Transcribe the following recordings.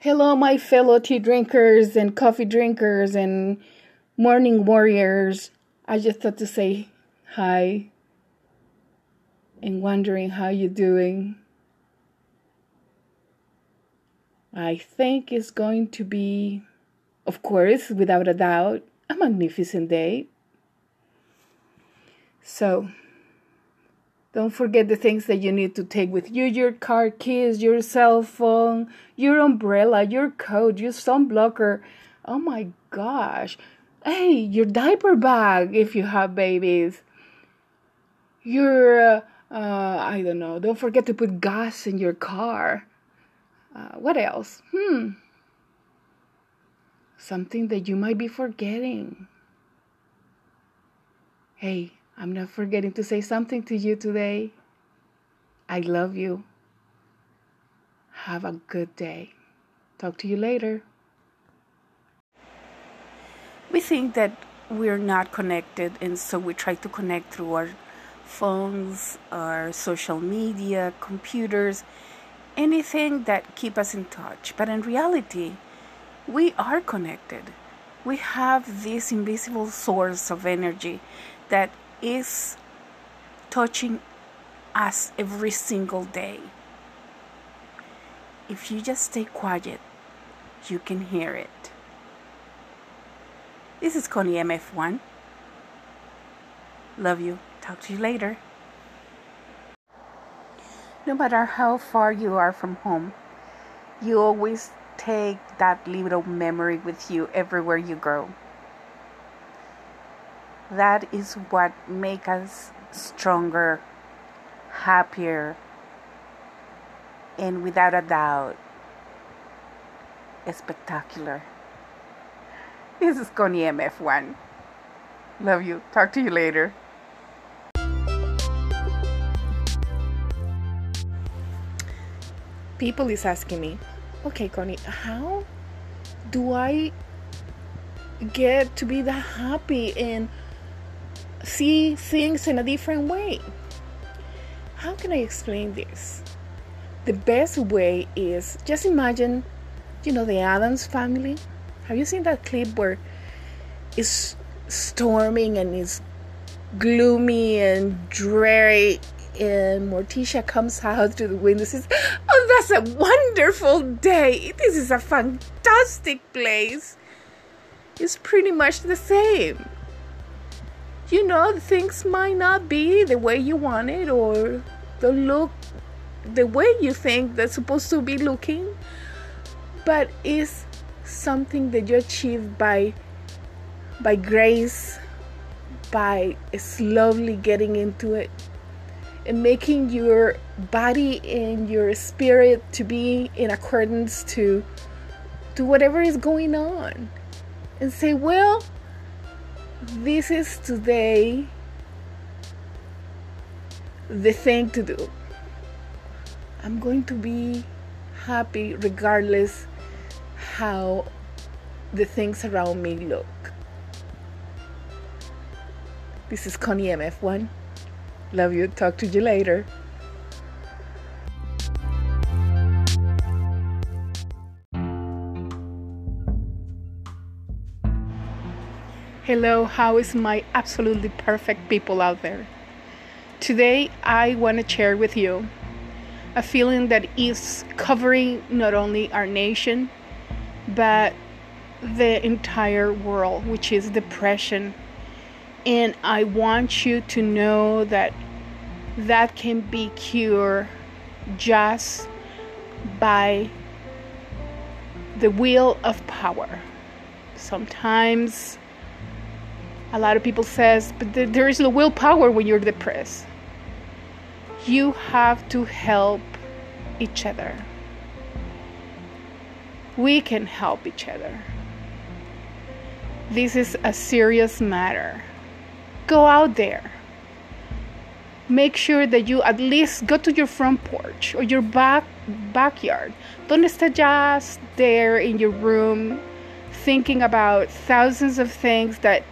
Hello, my fellow tea drinkers and coffee drinkers and morning warriors. I just thought to say hi and wondering how you're doing. I think it's going to be, of course, without a doubt, a magnificent day. So, don't forget the things that you need to take with you your car keys, your cell phone, your umbrella, your coat, your sunblocker. Oh my gosh. Hey, your diaper bag if you have babies. Your, uh, uh, I don't know, don't forget to put gas in your car. Uh, what else? Hmm. Something that you might be forgetting. Hey, I'm not forgetting to say something to you today. I love you. Have a good day. Talk to you later. We think that we're not connected, and so we try to connect through our phones, our social media, computers, anything that keep us in touch. But in reality, we are connected. We have this invisible source of energy that is touching us every single day. If you just stay quiet, you can hear it. This is Connie MF1. Love you. Talk to you later. No matter how far you are from home, you always take that little memory with you everywhere you go. That is what makes us stronger, happier, and without a doubt, spectacular. This is Connie MF1. Love you. Talk to you later. People is asking me, okay, Connie, how do I get to be that happy and see things in a different way. How can I explain this? The best way is just imagine, you know, the Addams family. Have you seen that clip where it's storming and it's gloomy and dreary and Morticia comes out through the window and says, Oh, that's a wonderful day. This is a fantastic place. It's pretty much the same you know, things might not be the way you want it or the look the way you think they're supposed to be looking, but it's something that you achieve by by grace, by slowly getting into it and making your body and your spirit to be in accordance to to whatever is going on and say well this is today the thing to do. I'm going to be happy regardless how the things around me look. This is Connie MF1. Love you. Talk to you later. Hello, how is my absolutely perfect people out there? Today, I want to share with you a feeling that is covering not only our nation, but the entire world, which is depression. And I want you to know that that can be cured just by the will of power. Sometimes a lot of people says but there is no willpower when you're depressed. You have to help each other. We can help each other. This is a serious matter. Go out there. Make sure that you at least go to your front porch or your back backyard. Don't stay just there in your room thinking about thousands of things that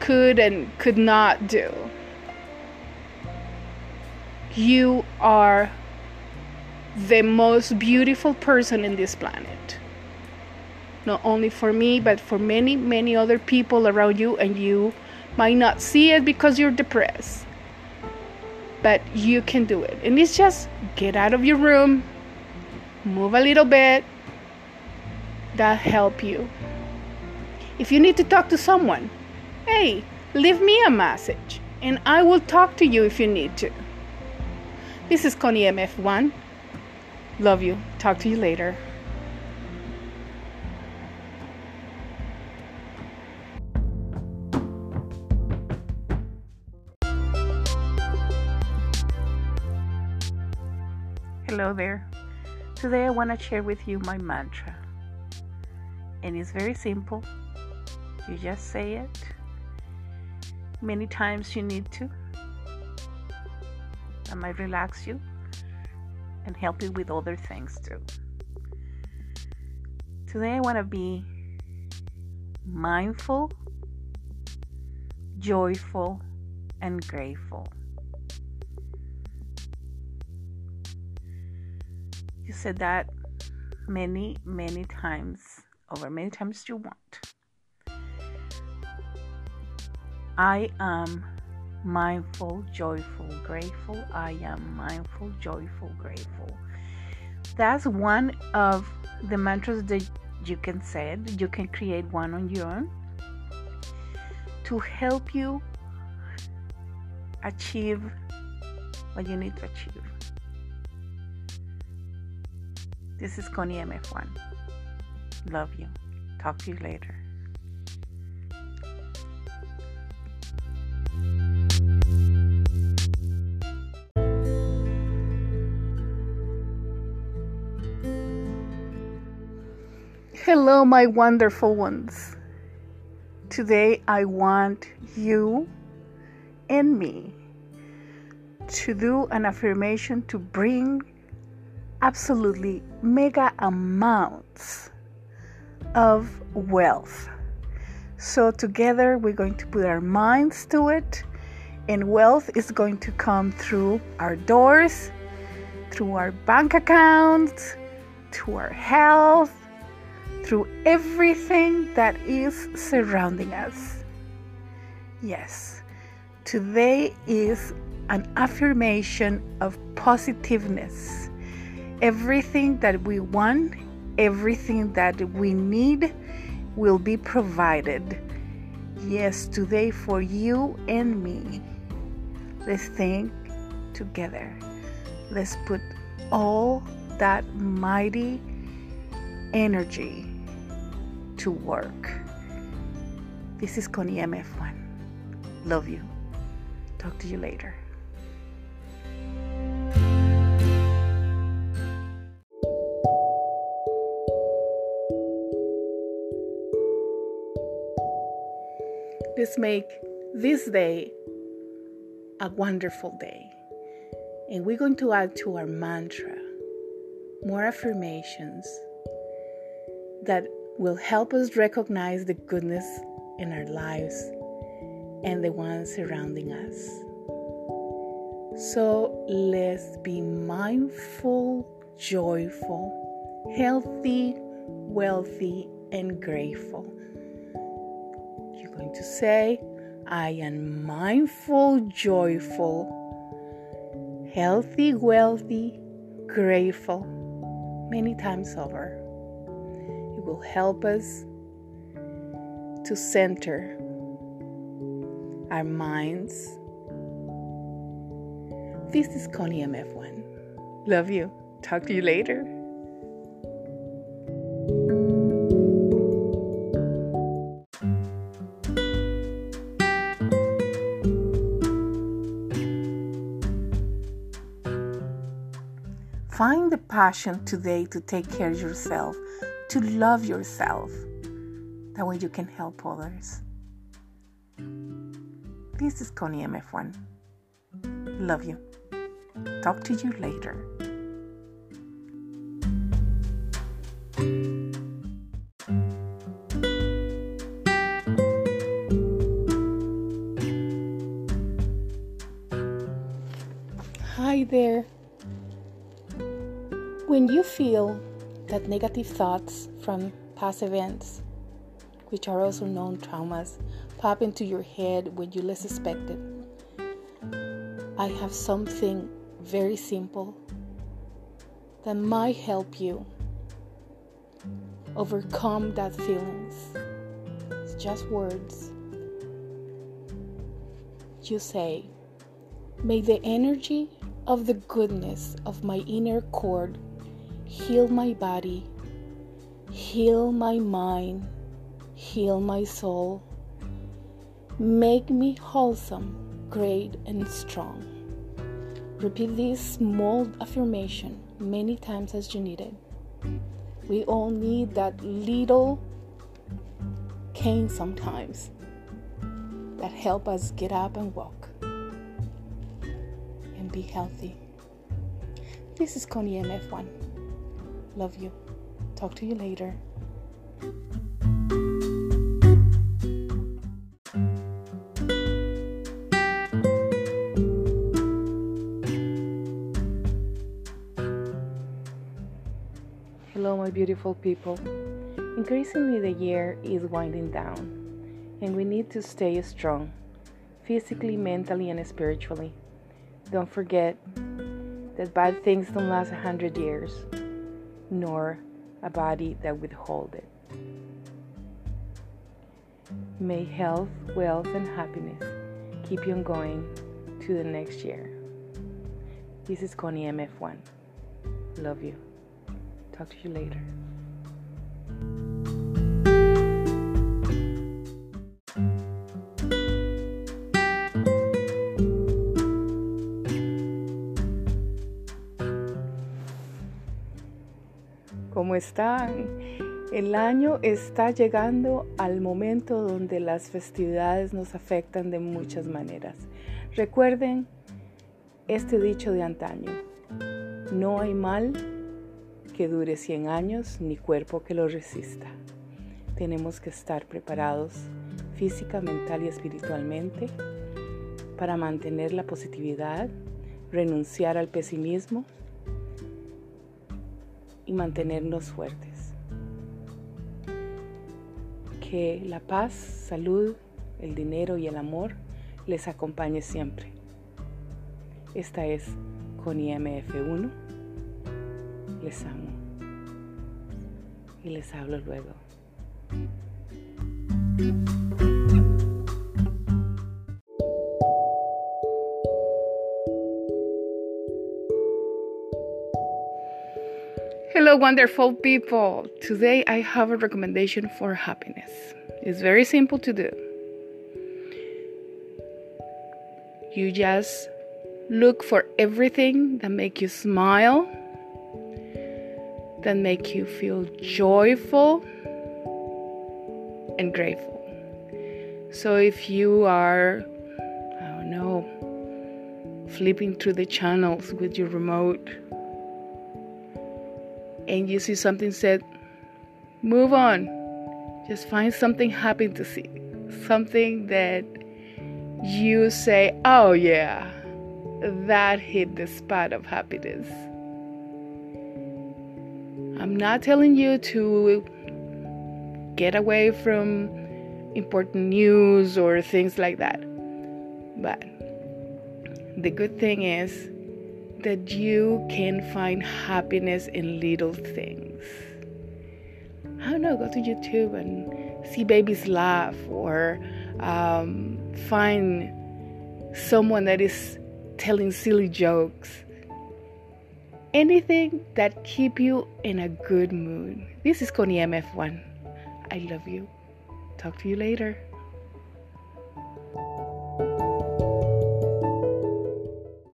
could and could not do. You are the most beautiful person in this planet. Not only for me, but for many, many other people around you, and you might not see it because you're depressed. But you can do it. And it's just get out of your room, move a little bit. That help you. If you need to talk to someone, hey, leave me a message and I will talk to you if you need to. This is Connie MF1. Love you. Talk to you later. Hello there. Today I want to share with you my mantra. And it's very simple. You just say it many times you need to. That might relax you and help you with other things too. Today I want to be mindful, joyful, and grateful. You said that many, many times, over many times you want. I am mindful, joyful, grateful. I am mindful, joyful, grateful. That's one of the mantras that you can say. You can create one on your own to help you achieve what you need to achieve. This is Connie MF1. Love you. Talk to you later. Hello, my wonderful ones. Today I want you and me to do an affirmation to bring absolutely mega amounts of wealth. So, together we're going to put our minds to it, and wealth is going to come through our doors, through our bank accounts, to our health through everything that is surrounding us. Yes, today is an affirmation of positiveness. Everything that we want, everything that we need will be provided. Yes, today for you and me. Let's think together. Let's put all that mighty energy to work. This is Connie MF1. Love you. Talk to you later. Let's make this day a wonderful day. And we're going to add to our mantra more affirmations that will help us recognize the goodness in our lives and the ones surrounding us. So let's be mindful, joyful, healthy, wealthy, and grateful. You're going to say, I am mindful, joyful, healthy, wealthy, grateful, many times over. It will help us to center our minds. This is Connie MF1. Love you. Talk to you later. Find the passion today to take care of yourself to love yourself. That way you can help others. This is Connie MF1. Love you. Talk to you later. Hi there. When you feel that negative thoughts from past events, which are also known traumas, pop into your head when you least expect it, I have something very simple that might help you overcome that feelings. It's just words. You say, May the energy of the goodness of my inner cord heal my body, heal my mind, heal my soul. Make me wholesome, great, and strong. Repeat this small affirmation many times as you need it. We all need that little cane sometimes that help us get up and walk and be healthy. This is Connie MF1. Love you. Talk to you later. Hello, my beautiful people. Increasingly, the year is winding down, and we need to stay strong physically, mentally, and spiritually. Don't forget that bad things don't last a hundred years, nor a body that withhold it. May health, wealth, and happiness keep you going to the next year. This is Connie MF1. Love you. Talk to you later. ¿Cómo están? El año está llegando al momento donde las festividades nos afectan de muchas maneras. Recuerden este dicho de antaño. No hay mal que dure 100 años ni cuerpo que lo resista. Tenemos que estar preparados física, mental y espiritualmente para mantener la positividad, renunciar al pesimismo y mantenernos fuertes. Que la paz, salud, el dinero y el amor les acompañe siempre. Esta es con IMF1. Les amo. Y les hablo luego. Hello, wonderful people. Today I have a recommendation for happiness. It's very simple to do. You just look for everything that make you smile, that make you feel joyful and grateful. So if you are I don't know flipping through the channels with your remote and you see something said, move on. Just find something happy to see. Something that you say, oh yeah, that hit the spot of happiness. I'm not telling you to get away from important news or things like that. But the good thing is that you can find happiness in little things. I don't know, go to YouTube and see babies laugh or um, find someone that is telling silly jokes. Anything that keep you in a good mood. This is Connie MF1. I love you. Talk to you later.